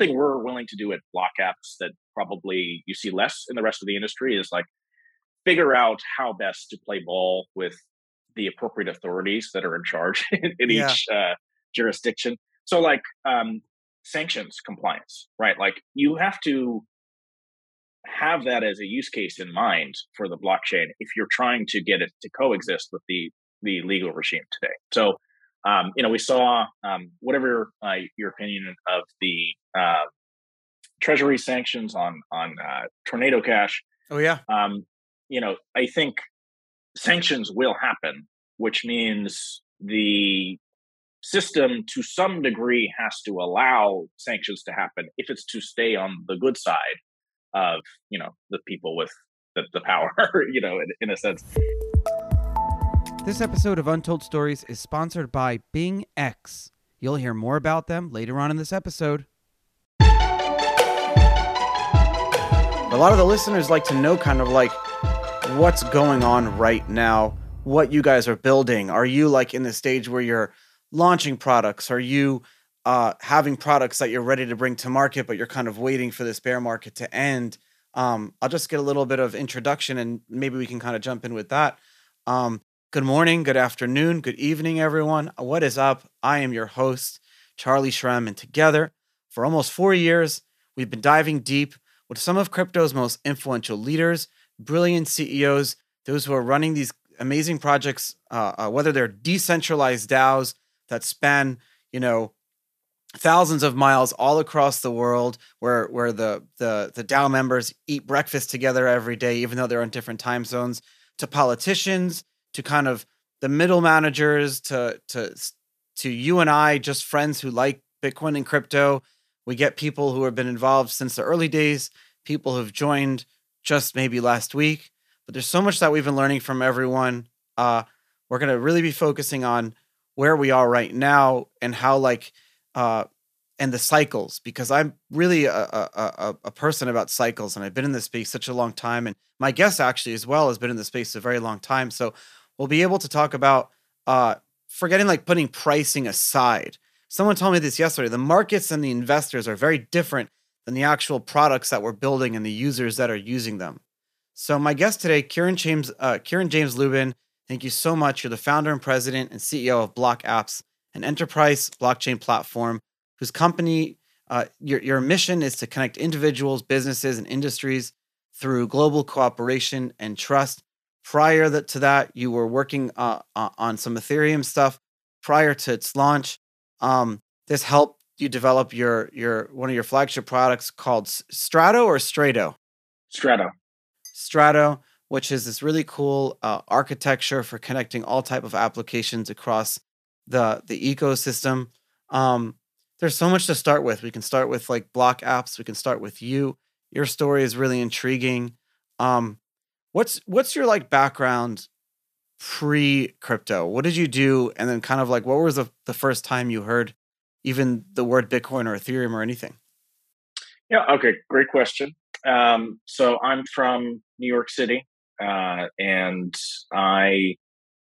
thing we're willing to do at BlockApps that probably you see less in the rest of the industry is like figure out how best to play ball with the appropriate authorities that are in charge in, in yeah. each uh, jurisdiction. So, like um, sanctions compliance, right? Like you have to have that as a use case in mind for the blockchain if you're trying to get it to coexist with the the legal regime today. So, um, you know, we saw um, whatever uh, your opinion of the uh, Treasury sanctions on on uh, Tornado Cash. Oh yeah. Um, you know, I think sanctions will happen, which means the system to some degree has to allow sanctions to happen if it's to stay on the good side of you know the people with the, the power you know in, in a sense this episode of untold stories is sponsored by bing x you'll hear more about them later on in this episode a lot of the listeners like to know kind of like what's going on right now what you guys are building are you like in the stage where you're launching products are you uh, having products that you're ready to bring to market, but you're kind of waiting for this bear market to end. Um, I'll just get a little bit of introduction and maybe we can kind of jump in with that. Um, good morning, good afternoon, good evening, everyone. What is up? I am your host, Charlie Shrem, and together for almost four years, we've been diving deep with some of crypto's most influential leaders, brilliant CEOs, those who are running these amazing projects, uh, uh, whether they're decentralized DAOs that span, you know, thousands of miles all across the world where where the the the DAO members eat breakfast together every day even though they're on different time zones to politicians to kind of the middle managers to to to you and I just friends who like Bitcoin and crypto we get people who have been involved since the early days people who've joined just maybe last week but there's so much that we've been learning from everyone uh we're going to really be focusing on where we are right now and how like uh, and the cycles because I'm really a, a, a, person about cycles and I've been in this space such a long time. And my guest actually as well has been in the space a very long time. So we'll be able to talk about uh, forgetting like putting pricing aside. Someone told me this yesterday. The markets and the investors are very different than the actual products that we're building and the users that are using them. So my guest today, Kieren James, uh, Kieren James-Lubin. Thank you so much. You're the founder and president and CEO of BlockApps an enterprise blockchain platform whose company, uh, your, your mission is to connect individuals, businesses, and industries through global cooperation and trust. Prior to that, you were working uh, on some Ethereum stuff prior to its launch. Um, this helped you develop your your one of your flagship products called Strato or Strato. Strato. Strato, which is this really cool uh, architecture for connecting all type of applications across the the ecosystem. Um, there's so much to start with. We can start with like BlockApps. We can start with you. Your story is really intriguing. Um, what's what's your like background pre crypto? What did you do? And then kind of like what was the, the first time you heard even the word Bitcoin or Ethereum or anything? Yeah, okay, great question. Um, so I'm from New York City, uh, and I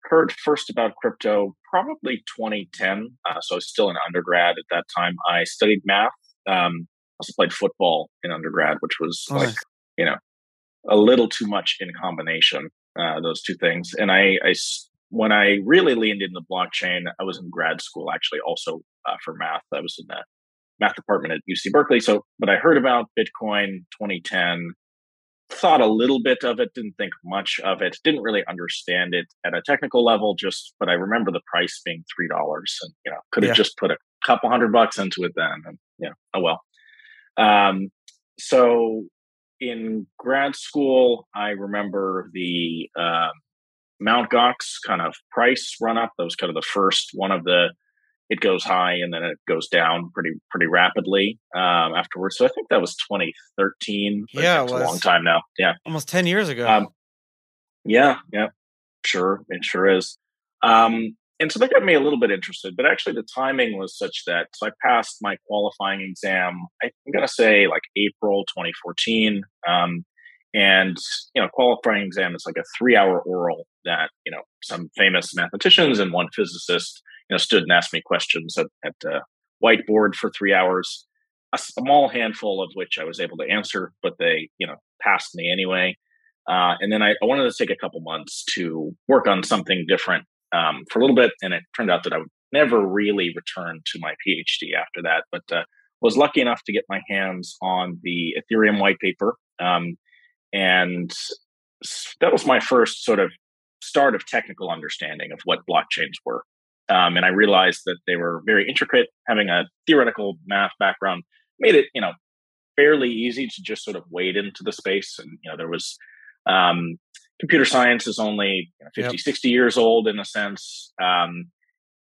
heard first about crypto probably 2010. Uh, so I was still an undergrad at that time. I studied math. Um, also played football in undergrad, which was oh, like, you know, a little too much in combination, uh, those two things. And I, I, when I really leaned into blockchain, I was in grad school actually also uh, for math. I was in the math department at UC Berkeley. So, but I heard about Bitcoin 2010 thought a little bit of it, didn't think much of it, didn't really understand it at a technical level. Just, but I remember the price being three dollars, and you know, could have yeah. just put a couple hundred bucks into it then, and you know, oh well. Um, so in grad school, I remember the uh, Mount Gox kind of price run up. That was kind of the first one of the it goes high and then it goes down pretty pretty rapidly um, afterwards. So I think that was 2013. Yeah, it's a long time now. Yeah, almost 10 years ago. Um, yeah, yeah, sure, it sure is. Um, and so that got me a little bit interested. But actually, the timing was such that so I passed my qualifying exam. I'm gonna say like April 2014. Um, and you know, qualifying exam is like a three-hour oral that you know some famous mathematicians and one physicist you know stood and asked me questions at, at whiteboard for three hours. a small handful of which I was able to answer, but they, you know, passed me anyway. Uh, and then I, I, wanted to take a couple months to work on something different um, for a little bit. And it turned out that I would never really return to my PhD after that, but uh, was lucky enough to get my hands on the Ethereum white paper. Um, and that was my first sort of start of technical understanding of what blockchains were. Um, and I realized that they were very intricate. Having a theoretical math background made it, you know, fairly easy to just sort of wade into the space. And you know, there was um, computer science is only you know, 50, yep. 60 years old in a sense. Um,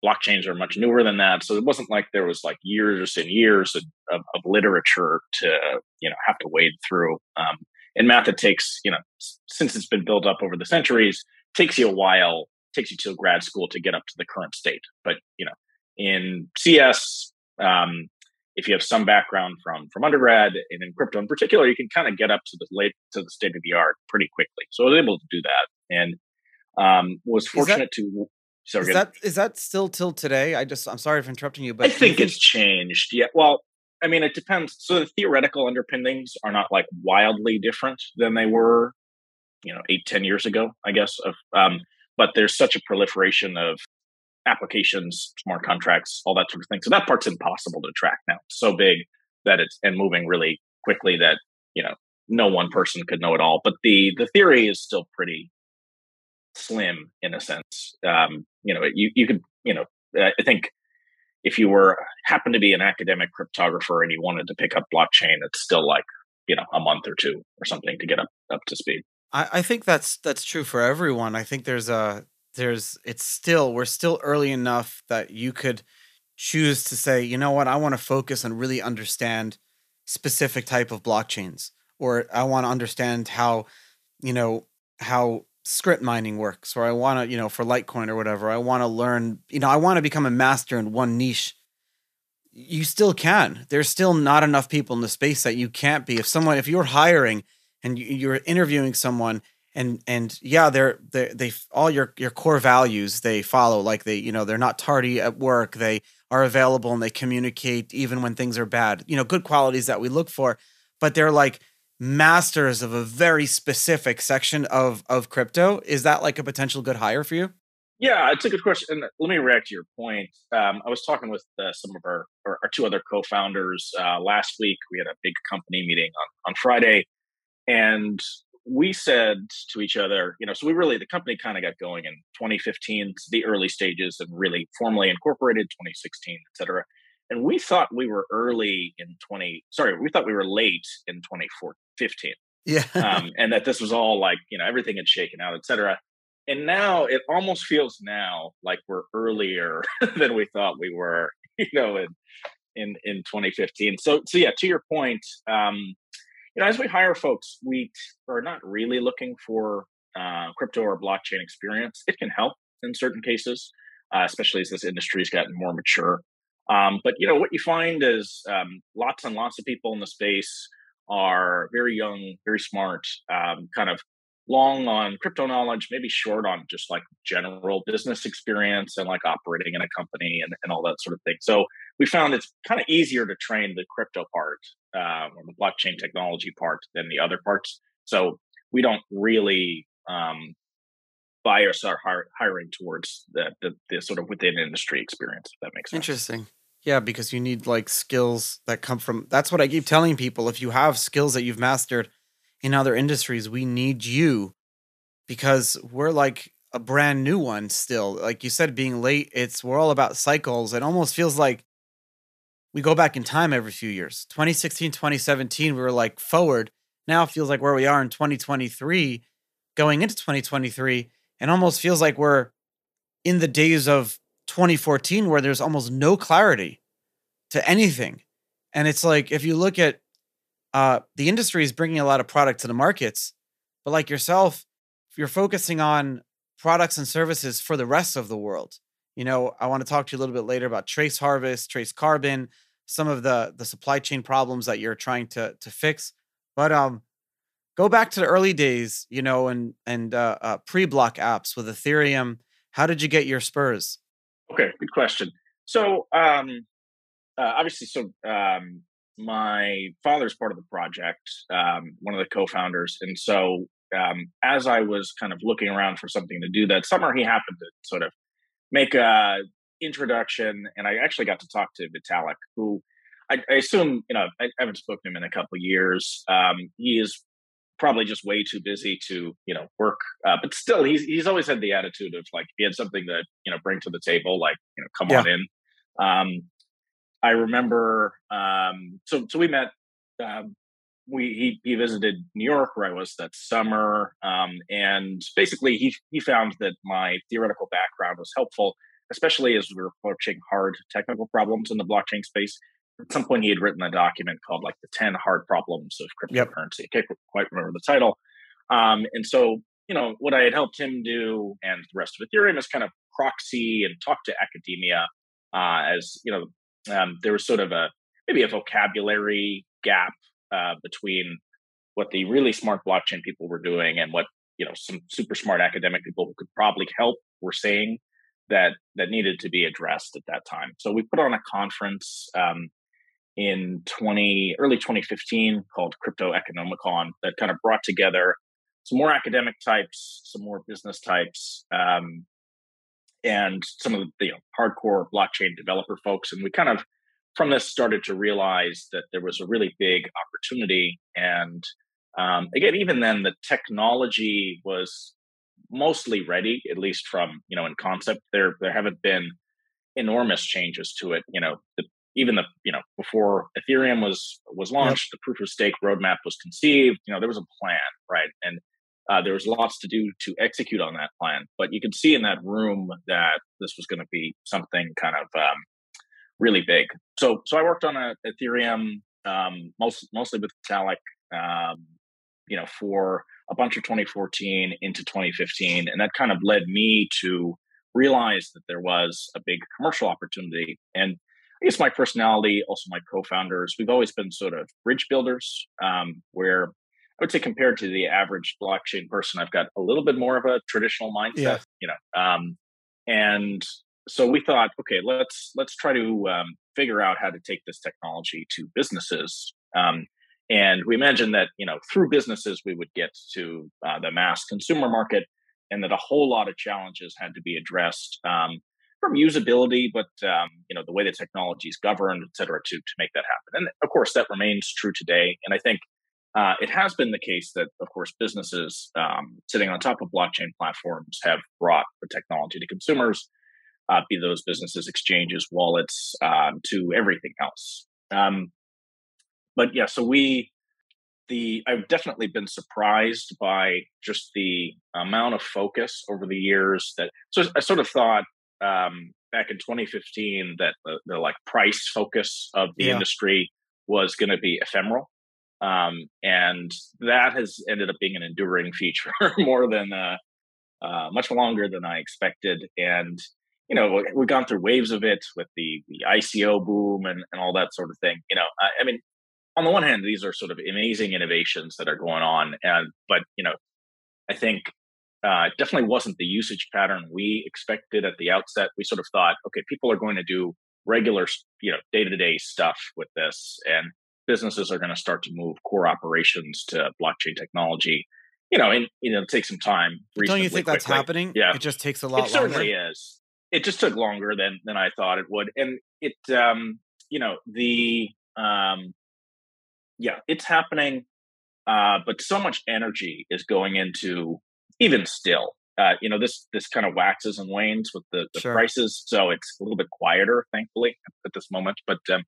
blockchains are much newer than that, so it wasn't like there was like years and years of, of, of literature to you know have to wade through. Um, in math, it takes you know since it's been built up over the centuries, takes you a while takes you to grad school to get up to the current state. But you know, in CS, um, if you have some background from from undergrad and in crypto in particular, you can kind of get up to the late to the state of the art pretty quickly. So I was able to do that, and um, was fortunate that, to. Sorry, is that is that still till today? I just I'm sorry for interrupting you, but I think it's changed. Yeah, well, I mean, it depends. So the theoretical underpinnings are not like wildly different than they were, you know, eight ten years ago. I guess of um, but there's such a proliferation of applications, smart contracts, all that sort of thing. So that part's impossible to track now. It's so big that it's and moving really quickly that you know no one person could know it all. But the the theory is still pretty slim in a sense. Um, you know, you you could you know I think if you were happen to be an academic cryptographer and you wanted to pick up blockchain, it's still like you know a month or two or something to get up up to speed. I, I think that's that's true for everyone. I think there's a there's it's still we're still early enough that you could choose to say, you know what, I want to focus and really understand specific type of blockchains, or I want to understand how, you know, how scrypt mining works, or I want to, you know, for Litecoin or whatever, I want to learn, you know, I want to become a master in one niche. You still can. There's still not enough people in the space that you can't be. If someone, if you're hiring and you're interviewing someone and and yeah they're they they all your your core values they follow like they you know they're not tardy at work they are available and they communicate even when things are bad you know good qualities that we look for. But they're like masters of a very specific section of of crypto. Is that like a potential good hire for you? Yeah it's a good question and let me react to your point. Um, i was talking with uh, some of our, our, our two other co-founders uh, last week. We had a big company meeting on on friday and we said to each other, you know, so we really, the company kind of got going in 2015, the early stages and really formally incorporated 2016, et cetera. And we thought we were early in 20, sorry, we thought we were late in 2015. Yeah. um, and that this was all like, you know, everything had shaken out, et cetera. And now it almost feels now like we're earlier than we thought we were, you know, in, in, in 2015. So, so yeah, to your point, um, you know, as we hire folks, we are not really looking for uh, crypto or blockchain experience. It can help in certain cases, uh, especially as this industry has gotten more mature. Um, but you know, what you find is um, lots and lots of people in the space are very young, very smart, um, kind of long on crypto knowledge, maybe short on just like general business experience and like operating in a company and, and all that sort of thing. So we found it's kind of easier to train the crypto part um, or the blockchain technology part than the other parts. So we don't really um, bias our hiring towards the, the, the sort of within industry experience. If that makes sense. Interesting. Yeah, because you need like skills that come from. That's what I keep telling people. If you have skills that you've mastered in other industries, we need you because we're like a brand new one still. Like you said, being late, it's we're all about cycles. It almost feels like we go back in time every few years. 2016, 2017, we were like forward. Now it feels like where we are in 2023, going into 2023, and almost feels like we're in the days of 2014 where there's almost no clarity to anything. And it's like if you look at uh, the industry is bringing a lot of product to the markets, but like yourself, you're focusing on products and services for the rest of the world, you know, I want to talk to you a little bit later about TraceHarvest, trace carbon, some of the the supply chain problems that you're trying to to fix. But um, go back to the early days, you know, and and uh, uh, pre-BlockApps with Ethereum. How did you get your spurs? Okay, good question. So um, uh, obviously, so um, my father's part of the project, um, one of the co-founders, and so um, as I was kind of looking around for something to do that summer, he happened to sort of make a introduction, and I actually got to talk to Vitalik, who I, I assume you know I haven't spoken to him in a couple years. Um, he is probably just way too busy to you know work, uh, but still he's he's always had the attitude of like if he had something to you know bring to the table, like you know come yeah. on in. Um, I remember um, so so we met. Um, we he, he visited New York where I was that summer, um, and basically he he found that my theoretical background was helpful, especially as we were approaching hard technical problems in the blockchain space at some point he had written a document called like the 10 hard problems of cryptocurrency. Yep. I can't quite remember the title. Um, and so, you know, what I had helped him do and the rest of Ethereum is kind of proxy and talk to academia uh, as, you know, um, there was sort of a maybe a vocabulary gap uh, between what the really smart blockchain people were doing and what, you know, some super smart academic people who could probably help were saying that that needed to be addressed at that time. So we put on a conference um, in 20 early 2015 called Cryptoeconomicon that kind of brought together some more academic types, some more business types, um, and some of the you know, hardcore blockchain developer folks. And we kind of from this started to realize that there was a really big opportunity. And um, again, even then, the technology was mostly ready, at least from you know in concept. There there haven't been enormous changes to it. You know, the even the you know before Ethereum was was launched, yep. the proof of stake roadmap was conceived. You know there was a plan, right, and uh, there was lots to do to execute on that plan. But you could see in that room that this was going to be something kind of um, really big. So so I worked on a Ethereum um, most mostly with Vitalik, um, you know, for a bunch of 2014 into 2015, and that kind of led me to realize that there was a big commercial opportunity and I guess my personality, also my co-founders, we've always been sort of bridge builders, um, where I would say compared to the average blockchain person, I've got a little bit more of a traditional mindset, yeah. you know. Um, and so we thought, okay, let's let's try to um, figure out how to take this technology to businesses. Um, and we imagined that you know through businesses we would get to uh, the mass consumer market, and that a whole lot of challenges had to be addressed um, from usability, but um, you know the way the technology is governed, et cetera, to to make that happen. And of course, that remains true today. And I think uh, it has been the case that, of course, businesses um, sitting on top of blockchain platforms have brought the technology to consumers, uh, be those businesses, exchanges, wallets, um, to everything else. Um, but yeah, so we the I've definitely been surprised by just the amount of focus over the years that so I sort of thought um, back in 2015 that the, the like price focus of the yeah. industry was going to be ephemeral. Um, and that has ended up being an enduring feature more than uh, uh, much longer than I expected. And you know, we've gone through waves of it with the the ICO boom and, and all that sort of thing. You know, I, I mean, on the one hand, these are sort of amazing innovations that are going on, and but you know, I think uh, definitely wasn't the usage pattern we expected at the outset. We sort of thought, okay, people are going to do regular, you know, day to day stuff with this, and businesses are going to start to move core operations to blockchain technology. You know, and you know, take some time. Don't you think that's happening? Yeah, it just takes a lot. It certainly is. It just took longer than than I thought it would, and it, um, you know, the, um, yeah, it's happening. Uh, but so much energy is going into even still, uh, you know, this this kind of waxes and wanes with the, the sure. prices, so it's a little bit quieter, thankfully, at this moment. But um,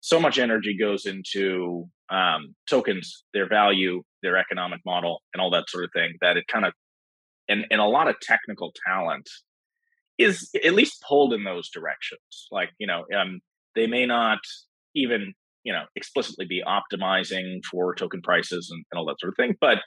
so much energy goes into um, tokens, their value, their economic model, and all that sort of thing that it kind of and and a lot of technical talent is at least pulled in those directions. Like you know, um, they may not even you know explicitly be optimizing for token prices and, and all that sort of thing, but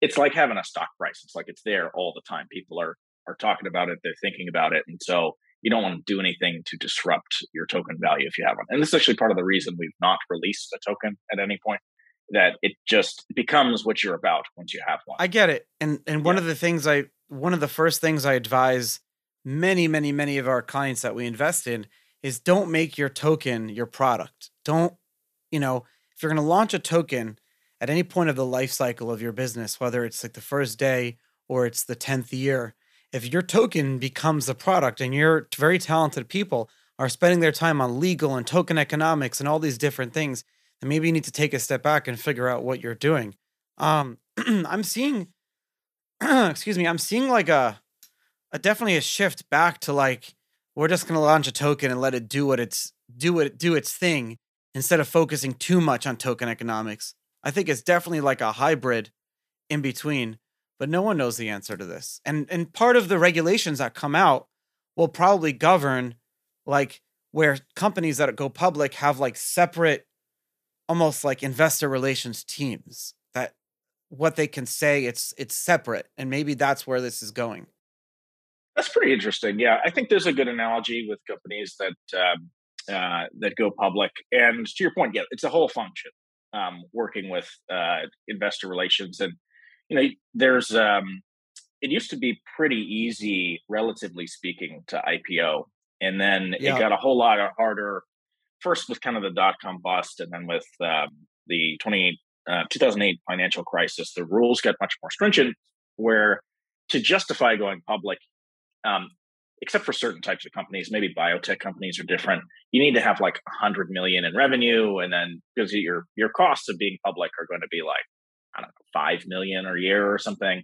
it's like having a stock price. It's like it's there all the time. People are are talking about it. They're thinking about it, and so you don't want to do anything to disrupt your token value if you have one. And this is actually part of the reason we've not released a token at any point. That it just becomes what you're about once you have one. I get it, and and one yeah. of the things I one of the first things I advise many many many of our clients that we invest in is don't make your token your product. Don't you know if you're going to launch a token at any point of the life cycle of your business, whether it's like the first day or it's the 10th year, if your token becomes a product and your very talented people are spending their time on legal and token economics and all these different things, then maybe you need to take a step back and figure out what you're doing. Um, I'm seeing, excuse me, I'm seeing like a, a definitely a shift back to like we're just gonna launch a token and let it do what it's do what do its thing instead of focusing too much on token economics. I think it's definitely like a hybrid in between, but no one knows the answer to this. And and part of the regulations that come out will probably govern like where companies that go public have like separate almost like investor relations teams that what they can say it's it's separate and maybe that's where this is going that's pretty interesting yeah i think there's a good analogy with companies that um, uh, that go public and to your point yeah it's a whole function um, working with uh, investor relations and you know there's um, it used to be pretty easy relatively speaking to ipo and then yeah. it got a whole lot harder first with kind of the dot com bust and then with um, the 20, uh, 2008 financial crisis the rules got much more stringent where to justify going public um, except for certain types of companies maybe biotech companies are different you need to have like 100 million in revenue and then because your your costs of being public are going to be like i don't know 5 million a year or something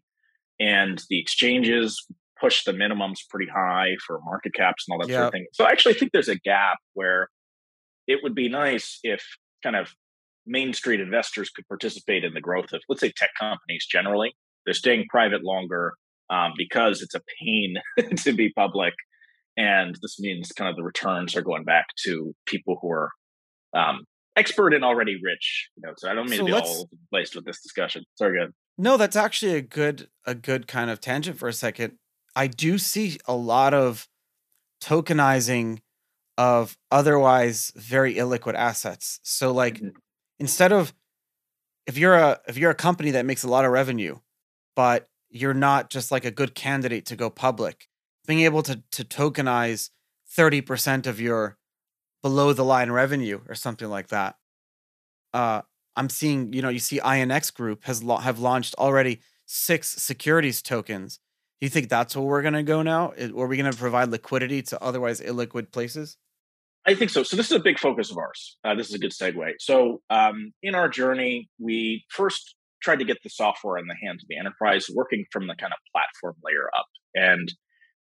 and the exchanges push the minimums pretty high for market caps and all that yep. sort of thing. So I actually think there's a gap where it would be nice if kind of main street investors could participate in the growth of, let's say, tech companies generally. They're staying private longer um, because it's a pain to be public. And this means kind of the returns are going back to people who are um, expert and already rich. You know, so I don't mean so to be all placed with this discussion. Sorry, good. No, that's actually a good a good kind of tangent for a second. I do see a lot of tokenizing of otherwise very illiquid assets. So like mm-hmm. instead of if you're a if you're a company that makes a lot of revenue, but you're not just like a good candidate to go public, being able to to tokenize 30% of your below the line revenue or something like that. Uh I'm seeing, you know, you see INX Group has lo- have launched already six securities tokens do you think that's where we're going to go now? Are we going to provide liquidity to otherwise illiquid places? I think so. So this is a big focus of ours. Uh, this is a good segue. So um, in our journey, we first tried to get the software in the hands of the enterprise, working from the kind of platform layer up. And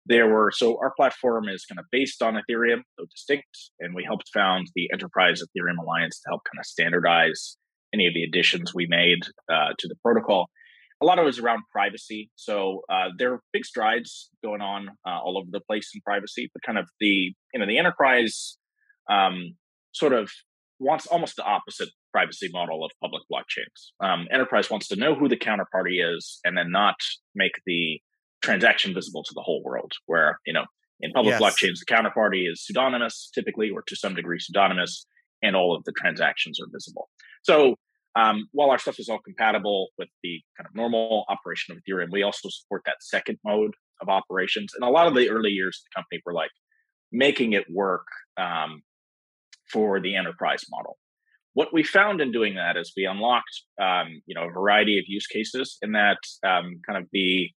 there were so our platform is kind of based on Ethereum, so distinct, and we helped found the Enterprise Ethereum Alliance to help kind of standardize any of the additions we made uh, to the protocol a lot of it was around privacy. So uh, there are big strides going on uh, all over the place in privacy, but kind of the you know the enterprise um, sort of wants almost the opposite privacy model of public blockchains. Um, enterprise wants to know who the counterparty is, and then not make the transaction visible to the whole world. Where you know in public yes. blockchains, the counterparty is pseudonymous typically, or to some degree pseudonymous, and all of the transactions are visible. So um, while our stuff is all compatible with the kind of normal operation of Ethereum, we also support that second mode of operations. And a lot of the early years of the company were like making it work um, for the enterprise model. What we found in doing that is we unlocked, um, you know, a variety of use cases, and that um, kind of the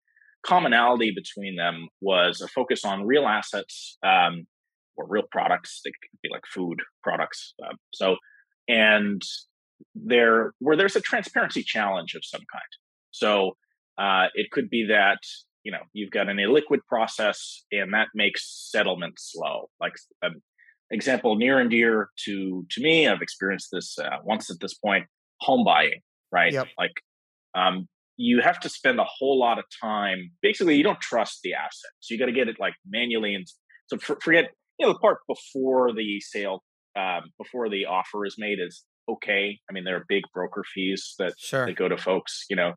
commonality between them was a focus on real assets um, or real products. They could be like food products. Uh, so, and there where there's a transparency challenge of some kind. So uh, it could be that you know you've got an illiquid process and that makes settlement slow. Like an example near and dear to to me, I've experienced this uh, once at this point. Home buying, right? Yep. Like um, you have to spend a whole lot of time. Basically, you don't trust the asset, so you got to get it like manually. And so for, forget you know the part before the sale, um, before the offer is made is okay. I mean, there are big broker fees that, sure. that go to folks, you know.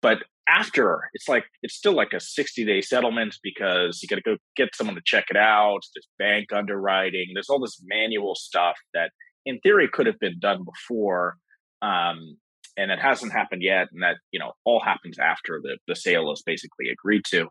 But after, it's like it's still like a 60 day settlement because you got to go get someone to check it out. There's bank underwriting. There's all this manual stuff that, in theory, could have been done before, um, and it hasn't happened yet. And that you know all happens after the the sale is basically agreed to.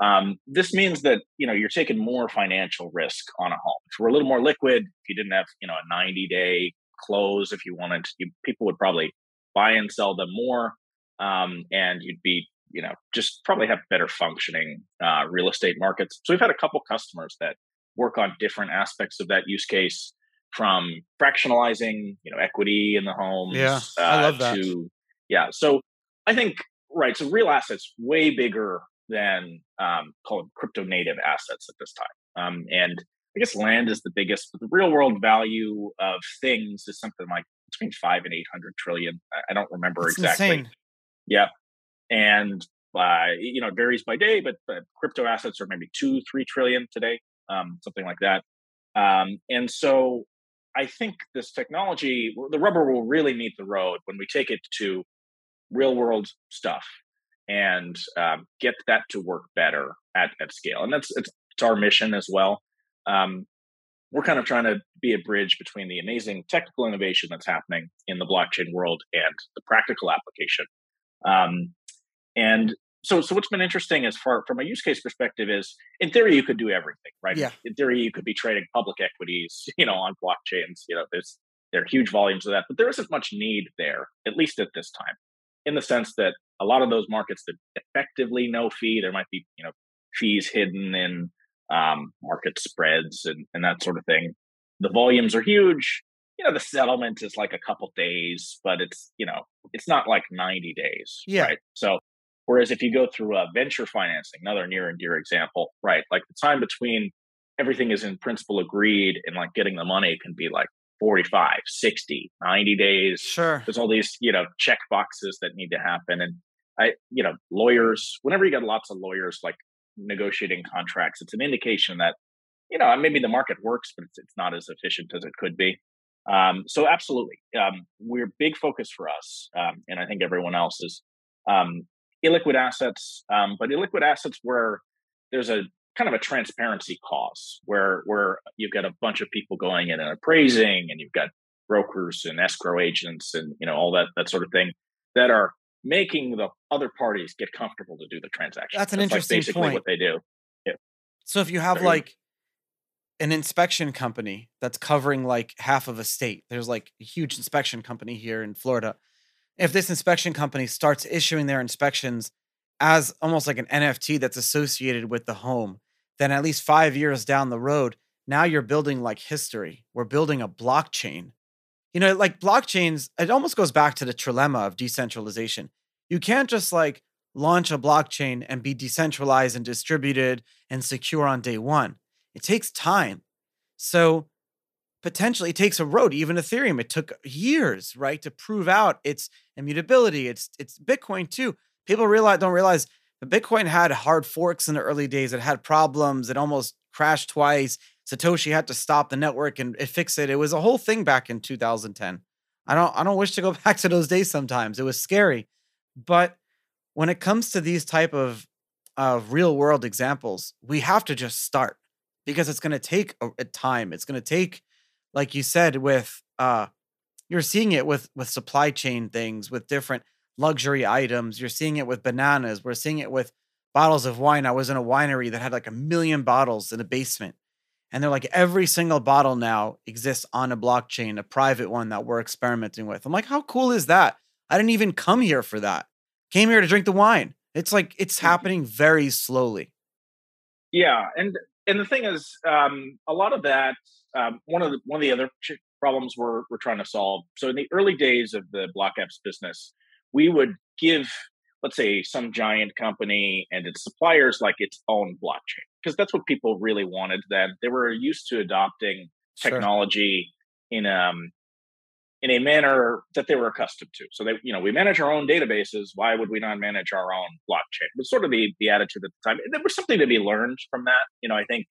Um, this means that you know you're taking more financial risk on a home. If we're a little more liquid, if you didn't have you know a 90 day close if you wanted. To, you, people would probably buy and sell them more, um, and you'd be you know just probably have better functioning uh, real estate markets. So we've had a couple customers that work on different aspects of that use case from fractionalizing you know equity in the homes yeah uh, i love that to yeah so i think right so real assets way bigger than um, called crypto native assets at this time um, and i guess land is the biggest but the real world value of things is something like between five and eight hundred trillion i, don't remember That's exactly insane. yeah and uh, you know it varies by day but, but crypto assets are maybe two three trillion today um, something like that. Um, and so I think this technology, the rubber will really meet the road when we take it to real world stuff and um, get that to work better at, at scale. And that's it's, it's our mission as well. Um, we're kind of trying to be a bridge between the amazing technical innovation that's happening in the blockchain world and the practical application. Um, and so so what's been interesting as far from a use case perspective is in theory you could do everything right yeah. in theory you could be trading public equities you know on blockchains you know there's there are huge volumes of that but there isn't much need there at least at this time in the sense that a lot of those markets that effectively no fee there might be you know fees hidden in um, market spreads and, and that sort of thing the volumes are huge you know the settlement is like a couple days but it's you know it's not like 90 days yeah. right so Whereas if you go through a venture financing, another near and dear example, right? Like the time between everything is in principle agreed and like getting the money can be like 45, 60, 90 days. Sure. There's all these, you know, check boxes that need to happen. And I, you know, lawyers, whenever you got lots of lawyers like negotiating contracts, it's an indication that, you know, maybe the market works, but it's, it's not as efficient as it could be. Um, so absolutely, um, we're big focus for us, um, and I think everyone else is um, illiquid assets, um, but illiquid assets where there's a kind of a transparency cause where where you've got a bunch of people going in and appraising, and you've got brokers and escrow agents and you know all that that sort of thing that are making the other parties get comfortable to do the transaction. That's an That's interesting like basically point. what they do. Yeah. So if you have Very- like an inspection company that's covering like half of a state, there's like a huge inspection company here in Florida. If this inspection company starts issuing their inspections as almost like an NFT that's associated with the home, then at least five years down the road, now you're building like history. We're building a blockchain. You know, like blockchains, it almost goes back to the trilemma of decentralization. You can't just like launch a blockchain and be decentralized and distributed and secure on day one. It takes time. So potentially it takes a road. Even Ethereum, it took years, right, to prove out its immutability. It's it's Bitcoin too. People realize don't realize the Bitcoin had hard forks in the early days. It had problems. It almost crashed twice. Satoshi had to stop the network and fix it. It was a whole thing back in 2010. I don't I don't wish to go back to those days sometimes. It was scary. But when it comes to these type of of real world examples, we have to just start because it's going to take a, a time. It's going to take like you said with uh you're seeing it with with supply chain things with different luxury items you're seeing it with bananas we're seeing it with bottles of wine. I was in a winery that had like a million bottles in a basement and they're like every single bottle now exists on a blockchain a private one that we're experimenting with. I'm like how cool is that? I didn't even come here for that. Came here to drink the wine. It's like it's Mm-hmm. happening very slowly. Yeah, and and the thing is, um, a lot of that. Um, one of the one of the other problems we're we're trying to solve. So in the early days of the BlockApps business, we would give, let's say, some giant company and its suppliers like its own blockchain because that's what people really wanted. Then they were used to adopting Sure. technology in um in a manner that they were accustomed to. So they, you know, we manage our own databases. Why would we not manage our own blockchain? It was sort of the the attitude at the time. There was something to be learned from that. You know, I think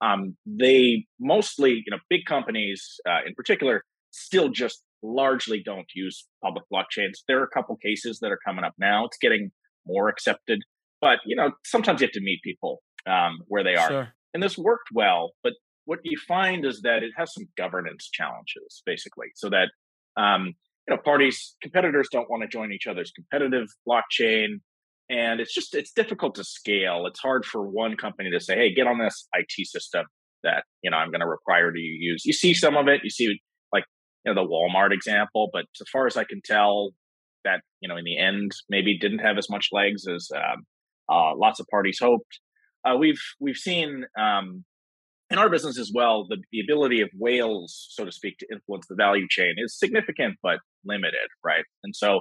um, they mostly, you know, big companies uh, in particular, still just largely don't use public blockchains. There are a couple cases that are coming up now. It's getting more accepted, but you know, sometimes you have to meet people um, where they are sure and this worked well but what you find is that it has some governance challenges basically so that um, you know parties competitors don't want to join each other's competitive blockchain and it's just it's difficult to scale it's hard for one company to say hey get on this it system that you know i'm going to require to use you see some of it you see like you know the Walmart example, but so far as I can tell, that you know in the end maybe didn't have as much legs as um, uh, lots of parties hoped. Uh, we've we've seen um, in our business as well the, the ability of whales, so to speak, to influence the value chain is significant but limited, right? And so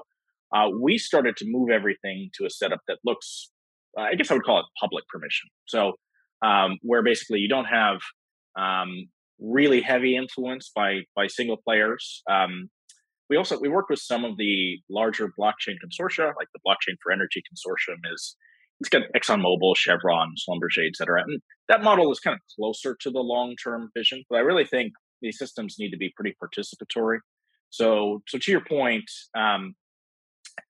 uh, we started to move everything to a setup that looks, uh, I guess I would call it public permission. So um, where basically you don't have um, really heavy influence by by single players. Um, we also we work with some of the larger blockchain consortia, like the Blockchain for Energy Consortium is it's got ExxonMobil, Chevron, Schlumberger, et cetera. And that model is kind of closer to the long term vision. But I really think these systems need to be pretty participatory. So, so to your point, um,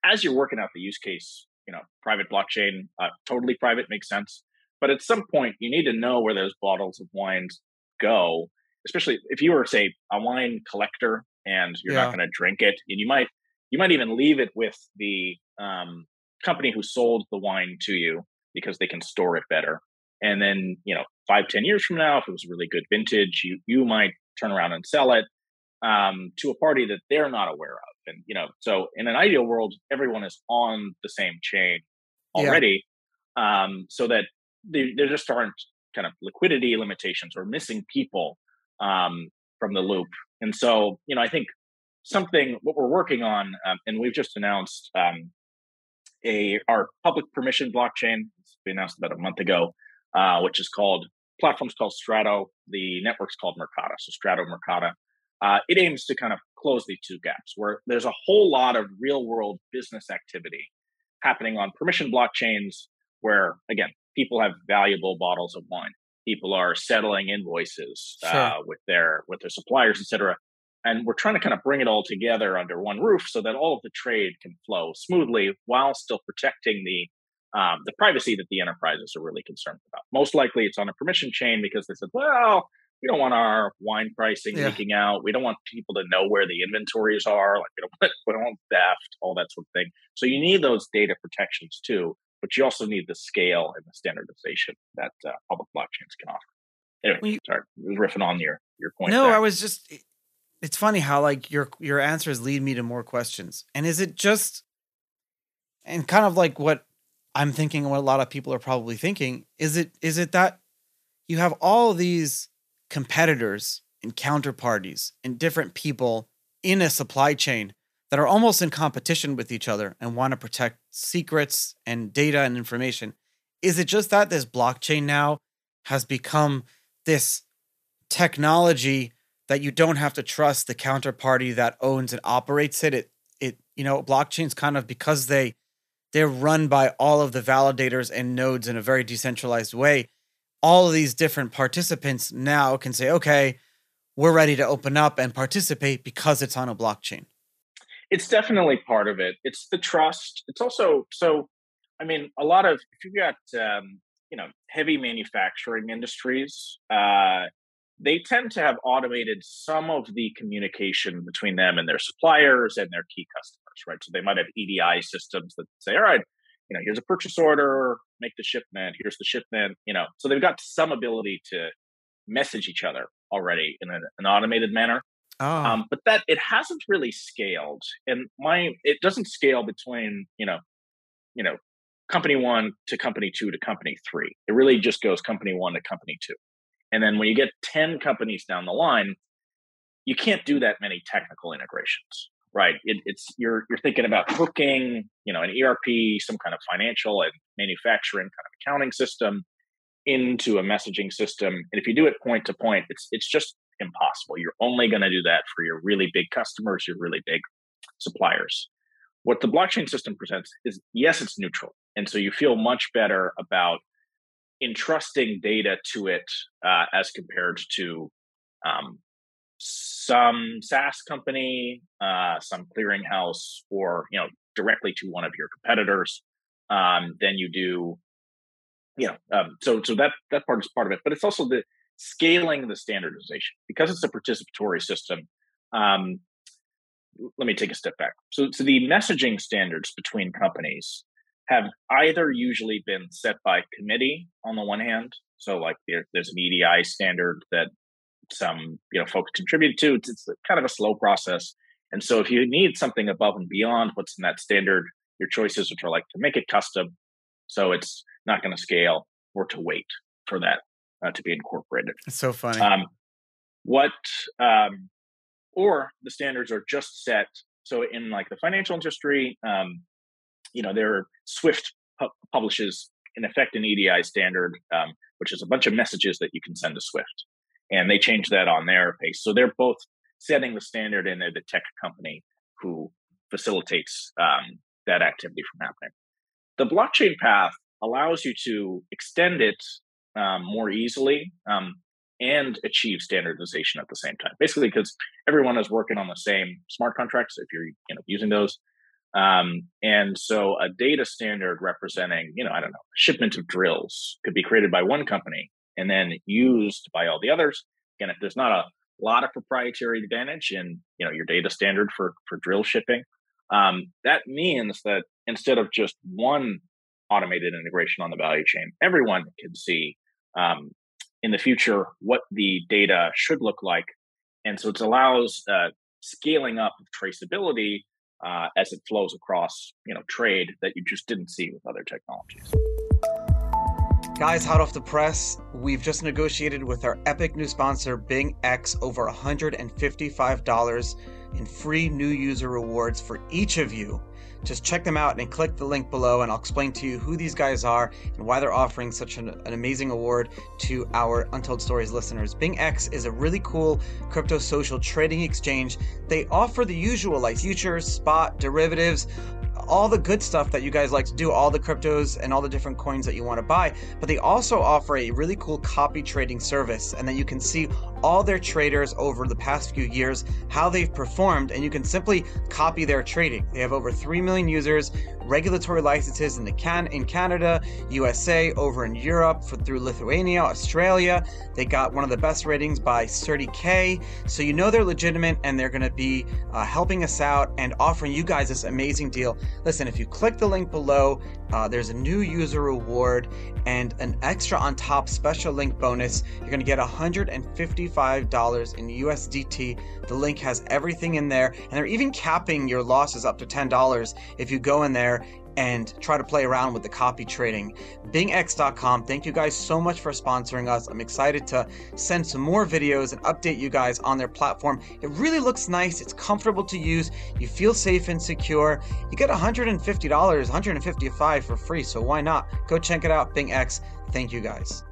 as you're working out the use case, you know, private blockchain, uh, totally private makes sense. But at some point, you need to know where those bottles of wines go. Especially if you were, say, a wine collector and you're yeah. not going to drink it, and you might you might even leave it with the um, company who sold the wine to you because they can store it better. And then, you know, five, ten years from now, if it was a really good vintage, you you might turn around and sell it um, to a party that they're not aware of. And you know, so in an ideal world, everyone is on the same chain already, yeah. um, so that there just aren't kind of liquidity limitations or missing people um, from the loop. And so, you know, I think something what we're working on, um, and we've just announced um, a our public permission blockchain. It's been announced about a month ago, uh, which is called platform's called Strato. The network's called Mercata. So Strato Mercata. Uh, it aims to kind of close these two gaps where there's a whole lot of real world business activity happening on permission blockchains where again people have valuable bottles of wine people are settling invoices sure. uh, with their with their suppliers etc and we're trying to kind of bring it all together under one roof so that all of the trade can flow smoothly while still protecting the um, the privacy that the enterprises are really concerned about. Most likely, it's on a permission chain because they said, "Well, we don't want our wine pricing yeah. leaking out. We don't want people to know where the inventories are. Like we don't, want, we don't want theft, all that sort of thing. So you need those data protections too, but you also need the scale and the standardization that uh, public blockchains can offer. Anyway, you, sorry, riffing on your your point. No, there. I was just it's funny how like your your answers lead me to more questions. And is it just and kind of like what I'm thinking what a lot of people are probably thinking, is it is it that you have all these competitors and counterparties and different people in a supply chain that are almost in competition with each other and want to protect secrets and data and information. Is it just that this blockchain now has become this technology that you don't have to trust the counterparty that owns and operates it. It it you know blockchains kind of because they they're run by all of the validators and nodes in a very decentralized way. All of these different participants now can say, okay, we're ready to open up and participate because it's on a blockchain. It's definitely part of it. It's the trust. It's also so. I mean, a lot of if you've got um, you know heavy manufacturing industries, uh, they tend to have automated some of the communication between them and their suppliers and their key customers, right? So they might have EDI systems that say, all right, you know, here's a purchase order, make the shipment, here's the shipment, you know. So they've got some ability to message each other already in an, an automated manner. Oh. Um, but that it hasn't really scaled, and my it doesn't scale between you know, you know, company one to company two to company three. It really just goes company one to company two. And then when you get 10 companies down the line, you can't do that many technical integrations, right? It, it's you're you're thinking about hooking, you know, an ERP, some kind of financial and manufacturing kind of accounting system into a messaging system. And if you do it point to point, it's it's just impossible. You're only going to do that for your really big customers, your really big suppliers. What the blockchain system presents is yes, it's neutral. And so you feel much better about entrusting data to it uh, as compared to um, some SaaS company, uh, some clearinghouse, or you know directly to one of your competitors um, you do. You know, um, so so that that part is part of it, but it's also the scaling the standardization because it's a participatory system. Um, let me take a step back. So, so the messaging standards between companies have either usually been set by committee on the one hand. So, like there, there's an EDI standard that some you know folks contribute to. It's, it's kind of a slow process, and so if you need something above and beyond what's in that standard, your choices which are like to make it custom, so it's not going to scale, or to wait for that uh, to be incorporated. It's so funny. Um, what um, or the standards are just set. So in like the financial industry, um, you know, there are Swift pu- publishes in effect an EDI standard, um, which is a bunch of messages that you can send to Swift, and they change that on their pace. So they're both setting the standard, and they're the tech company who facilitates um, that activity from happening. The blockchain path allows you to extend it um, more easily um, and achieve standardization at the same time. Basically, because everyone is working on the same smart contracts. If you're you know using those, um, and so a data standard representing you know I don't know shipment of drills could be created by one company and then used by all the others. Again, if there's not a lot of proprietary advantage in you know your data standard for for drill shipping, um, that means that instead of just one automated integration on the value chain, everyone can see um, in the future what the data should look like. And so it allows uh, scaling up of traceability uh, as it flows across, you know, trade that you just didn't see with other technologies. Guys, hot off the press, we've just negotiated with our epic new sponsor, BingX, over $155 in free new user rewards for each of you just check them out and click the link below, and I'll explain to you who these guys are and why they're offering such an, an amazing award to our Untold Stories listeners. BingX is a really cool crypto social trading exchange. They offer the usual like futures, spot, derivatives, all the good stuff that you guys like to do, all the cryptos and all the different coins that you want to buy. But they also offer a really cool copy trading service, and then you can see all their traders over the past few years, how they've performed, and you can simply copy their trading. They have over 3 million users, regulatory licenses in the can in Canada, USA, over in Europe for, through Lithuania, Australia. They got one of the best ratings by CertiK, so you know they're legitimate and they're going to be uh, helping us out and offering you guys this amazing deal. Listen, if you click the link below, uh, there's a new user reward and an extra on top special link bonus. You're going to get $155 in USDT. The link has everything in there, and they're even capping your losses up to $10 if you go in there and try to play around with the copy trading. BingX.com, thank you guys so much for sponsoring us. I'm excited to send some more videos and update you guys on their platform. It really looks nice, it's comfortable to use, you feel safe and secure. You get $150, $155 for free, so why not? Go check it out, BingX. Thank you guys.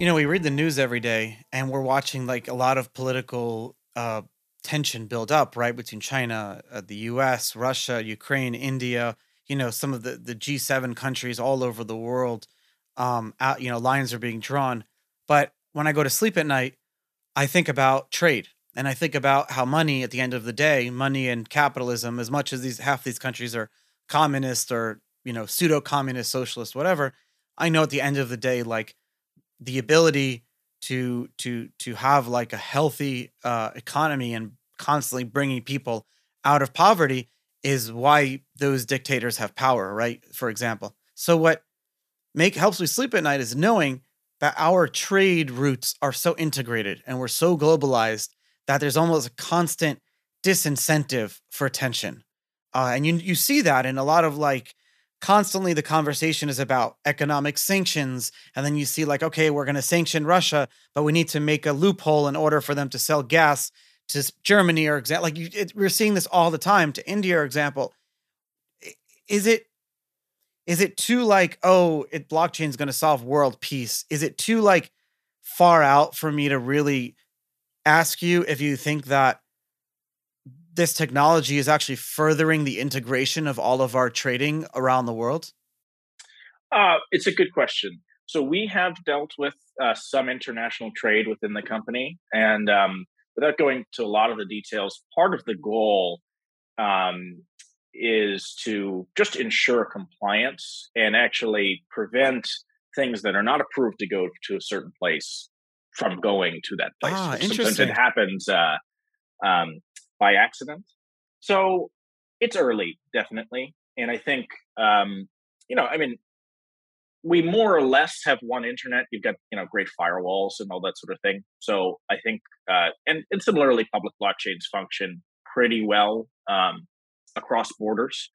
You know, we read the news every day and we're watching like a lot of political uh, tension build up, right, between China, uh, the US, Russia, Ukraine, India, you know, some of the, the G7 countries all over the world. Um, out, you know, lines are being drawn. But when I go to sleep at night, I think about trade and I think about how money at the end of the day, money and capitalism, as much as these half these countries are communist or, you know, pseudo communist, socialist, whatever, I know at the end of the day, like the ability to to to have like a healthy uh, economy and constantly bringing people out of poverty is why those dictators have power, right? For example. So what make helps me sleep at night is knowing that our trade routes are so integrated and we're so globalized that there's almost a constant disincentive for tension. Uh, and you you see that in a lot of like constantly the conversation is about economic sanctions and then you see like okay we're going to sanction russia but we need to make a loophole in order for them to sell gas to germany or example like you, it, we're seeing this all the time to india or example is it is it too like oh it blockchain is going to solve world peace is it too like far out for me to really ask you if you think that this technology is actually furthering the integration of all of our trading around the world? Uh, it's a good question. So we have dealt with uh, some international trade within the company, and um, without going to a lot of the details, part of the goal um, is to just ensure compliance and actually prevent things that are not approved to go to a certain place from going to that place. Ah, Sometimes it happens uh, um, by accident. So it's early, definitely. And I think, um, you know, I mean, we more or less have one internet. You've got you know great firewalls and all that sort of thing. So I think, uh, and and similarly, public blockchains function pretty well um, across borders.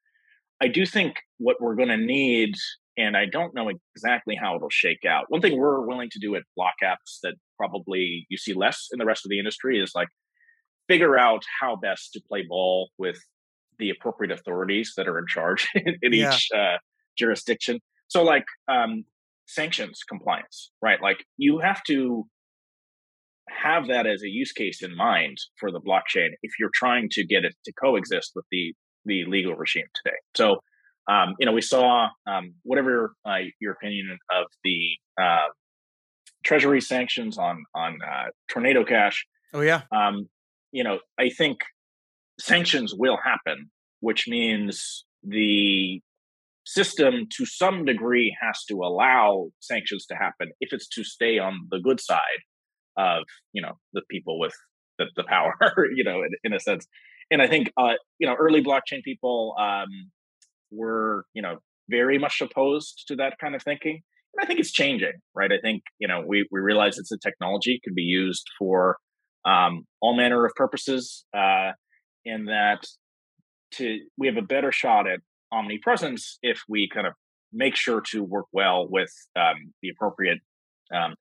I do think what we're going to need, and I don't know exactly how it'll shake out. One thing we're willing to do at BlockApps that probably you see less in the rest of the industry is like figure out how best to play ball with the appropriate authorities that are in charge in, in yeah. each uh, jurisdiction. So, like um, sanctions compliance, right? Like you have to have that as a use case in mind for the blockchain if you're trying to get it to coexist with the the legal regime today. So, um, you know, we saw um, whatever uh, your opinion of the uh, Treasury sanctions on on uh, Tornado Cash. Oh yeah. Um, you know, I think sanctions will happen, which means the system to some degree has to allow sanctions to happen if it's to stay on the good side of you know the people with the, the power you know in, in, a sense. And i think uh you know early blockchain people um were you know very much opposed to that kind of thinking. And i think it's changing right? I think you know we we realize it's a technology can be used for um all manner of purposes uh in that to we have a better shot at omnipresence if we kind of make sure to work well with um, the appropriate um,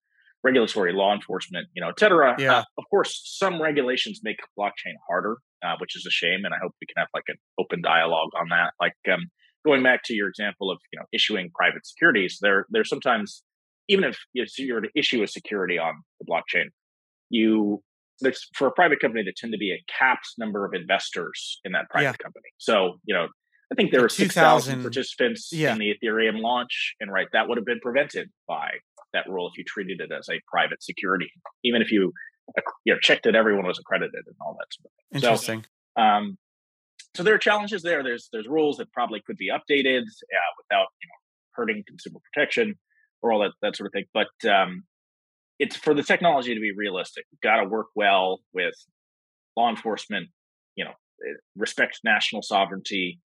regulatory law enforcement, you know, et cetera. Yeah. Uh, of course, some regulations make blockchain harder, uh, which is a shame. And I hope we can have like an open dialogue on that. Like um, going back to your example of, you know, issuing private securities, there, there's sometimes, even if you are to issue a security on the blockchain, you there's for a private company there tend to be a capped number of investors in that private yeah. company. So, you know, I think there were 6,000 participants yeah. in the Ethereum launch. And right, that would have been prevented by that rule if you treated it as a private security, even if you, you know, checked that everyone was accredited and all that sort of thing. Interesting. So, um, so there are challenges there. There's there's rules that probably could be updated uh, without you know hurting consumer protection or all that that sort of thing. But um, it's for the technology to be realistic. You've got to work well with law enforcement. You know, eh, respect national sovereignty,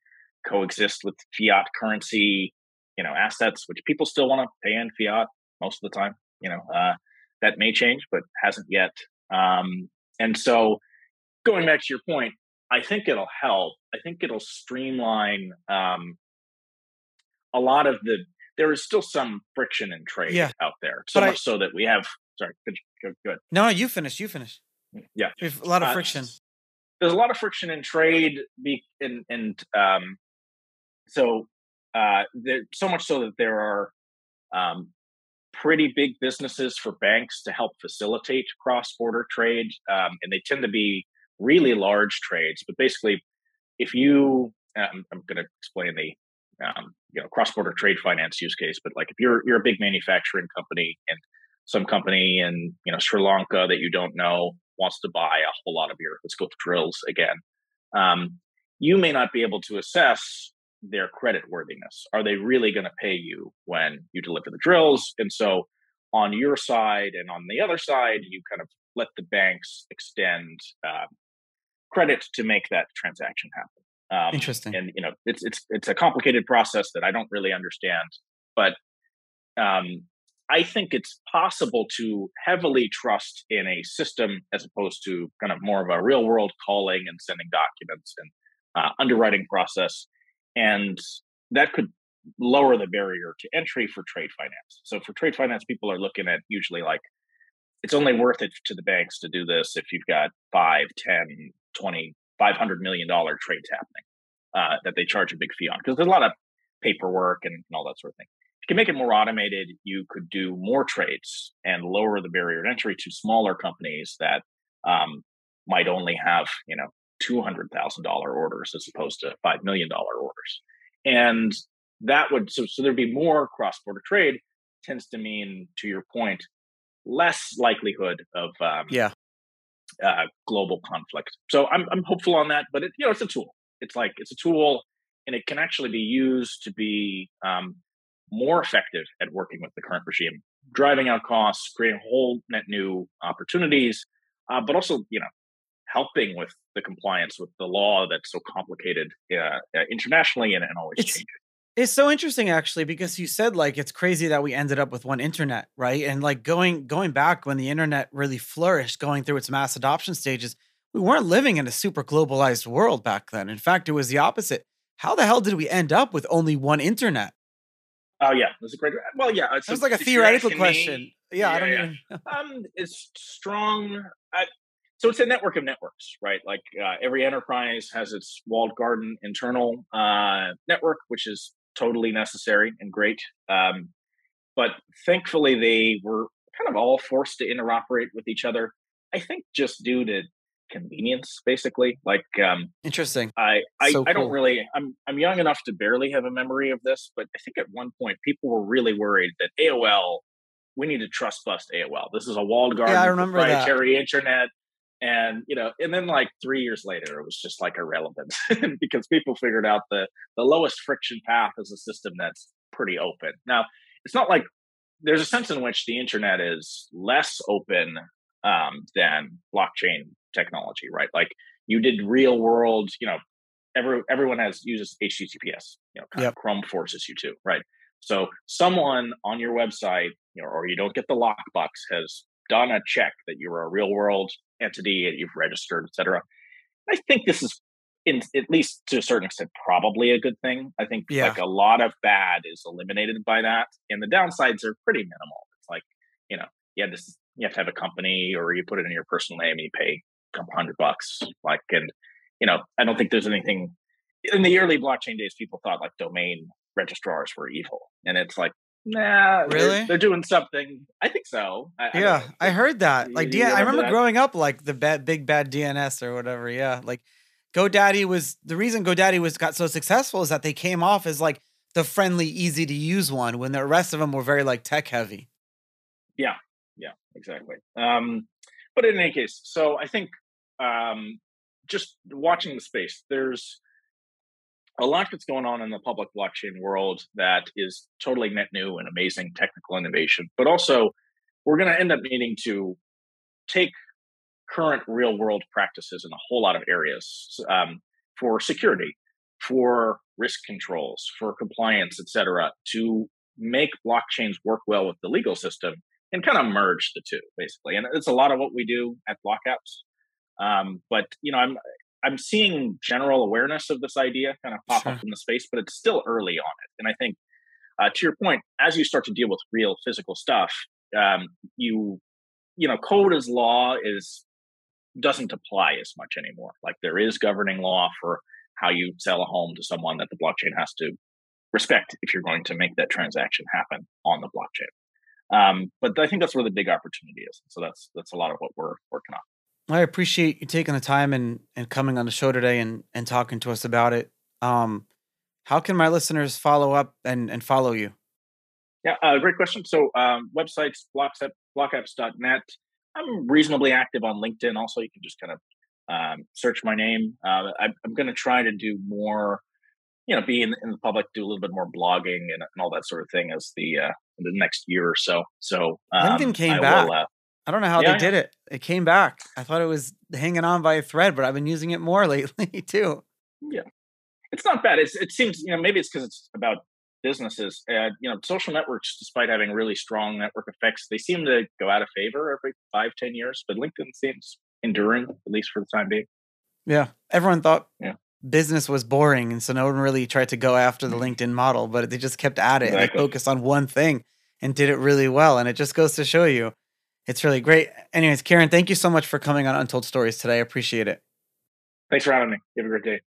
coexist with fiat currency, you know, assets, which people still want to pay in fiat most of the time. You know, uh, that may change, but hasn't yet. Um, and so, going back to your point, I think it'll help. I think it'll streamline um, a lot of the. There is still some friction in trade yeah. out there, so but much I, so that we have. Sorry, good, good, good. No, you finish. You finish. Yeah, There's a lot of uh, friction. There's a lot of friction in trade, be, and and um, so uh, there, so much so that there are um, pretty big businesses for banks to help facilitate cross-border trade, um, and they tend to be really large trades. But basically, if you, um, I'm going to explain the um, you know cross-border trade finance use case, but like if you're you're a big manufacturing company and some company in you know Sri Lanka that you don't know wants to buy a whole lot of your let's go drills again. Um, you may not be able to assess their credit worthiness. Are they really going to pay you when you deliver the drills? And so on your side and on the other side, you kind of let the banks extend uh, credit to make that transaction happen. Um, Interesting. And you know, it's it's it's a complicated process that I don't really understand, but um, I think it's possible to heavily trust in a system as opposed to kind of more of a real world calling and sending documents and uh, underwriting process and that could lower the barrier to entry for trade finance. So for trade finance, people are looking at usually like it's only worth it to the banks to do this if you've got 5, 10, 20, 500 million dollar trades happening uh, that they charge a big fee on because there's a lot of paperwork and, and all that sort of thing. If you can make it more automated, you could do more trades and lower the barrier to entry to smaller companies that um, might only have you know $200,000 orders as opposed to $5 million orders. And that would, so, so there'd be more cross border trade, tends to mean, to your point, less likelihood of um, yeah. Uh, global conflict. So I'm, I'm hopeful on that, but it, you know, it's a tool. It's like, it's a tool and it can actually be used to be um, more effective at working with the current regime, driving out costs, creating whole net new opportunities, uh, but also, you know, helping with the compliance with the law that's so complicated uh, uh internationally and, and always it's, changing. It's so interesting actually because you said like it's crazy that we ended up with one internet, right? And like going going back when the internet really flourished, going through its mass adoption stages, we weren't living in a super globalized world back then. In fact, it was the opposite. How the hell did we end up with only one internet? Oh yeah, that's a great. Well, yeah, it's was like a theoretical question. Me, yeah, yeah, I don't yeah. even. um, it's strong. I, so it's a network of networks, right? Like uh, every enterprise has its walled garden internal uh, network, which is totally necessary and great. Um, but thankfully, they were kind of all forced to interoperate with each other. I think just due to convenience basically like um interesting i I, so I don't really i'm i'm young enough to barely have a memory of this but i think at one point people were really worried that aol we need to trust bust aol this is a walled garden yeah, I remember proprietary that. internet and you know and then like three years later it was just like irrelevant because people figured out the the lowest friction path is a system that's pretty open now it's not like there's a sense in which the internet is less open um, than blockchain technology, right? Like you did real world, you know, every everyone has uses HTTPS, you know, yep. Chrome forces you to, right? So someone on your website, you know, or you don't get the lockbox has done a check that you're a real world entity and you've registered, et cetera. I think this is in at least to a certain extent probably a good thing. I think yeah. like a lot of bad is eliminated by that. And the downsides are pretty minimal. It's like, you know, yeah, this you have to have a company or you put it in your personal name and you pay a couple hundred bucks. Like, and you know, I don't think there's anything in the early blockchain days. People thought like domain registrars were evil, and it's like, nah, really, they're, they're doing something. I think so. I, yeah, I, I, heard that. Like, D- I remember that? growing up like the bad, big bad DNS or whatever. Yeah, like GoDaddy was the reason GoDaddy was got so successful is that they came off as like the friendly, easy to use one when the rest of them were very like tech heavy. Yeah, yeah, exactly. Um, but in any case, so I think um, just watching the space, there's a lot that's going on in the public blockchain world that is totally net new and amazing technical innovation. But also, we're going to end up needing to take current real world practices in a whole lot of areas um, for security, for risk controls, for compliance, et cetera, to make blockchains work well with the legal system and kind of merge the two basically. And it's a lot of what we do at BlockApps. Um, but you know, I'm I'm seeing general awareness of this idea kind of pop sure. up in the space, but it's still early on it. And I think, uh, to your point, as you start to deal with real physical stuff, um, you you know, code as law is doesn't apply as much anymore. Like there is governing law for how you sell a home to someone that the blockchain has to respect if you're going to make that transaction happen on the blockchain. Um, but I think that's where the big opportunity is. So that's that's a lot of what we're working on. I appreciate you taking the time and and coming on the show today and and talking to us about it. Um, how can my listeners follow up and and follow you? Yeah, uh, great question. So um, websites blocks blockapps.net. I'm reasonably active on LinkedIn. Also, you can just kind of um, search my name. Uh, I, I'm going to try to do more you know, be in, in, the public, do a little bit more blogging and, and all that sort of thing as the uh, the next year or so. So um, LinkedIn came I back. Will, uh, I don't know how yeah, they did it. It came back. I thought it was hanging on by a thread, but I've been using it more lately too. Yeah, it's not bad. It's, it seems you know maybe it's because it's about businesses. Uh, you know, social networks, despite having really strong network effects, they seem to go out of favor every five, ten years. But LinkedIn seems enduring, at least for the time being. Yeah, everyone thought yeah business was boring and so no one really tried to go after the linkedin model but they just kept at it exactly. and they focused on one thing and did it really well and it just goes to show you it's really great. Anyways Kieren, thank you so much for coming on untold stories today. I appreciate it. Thanks for having me. You have a great day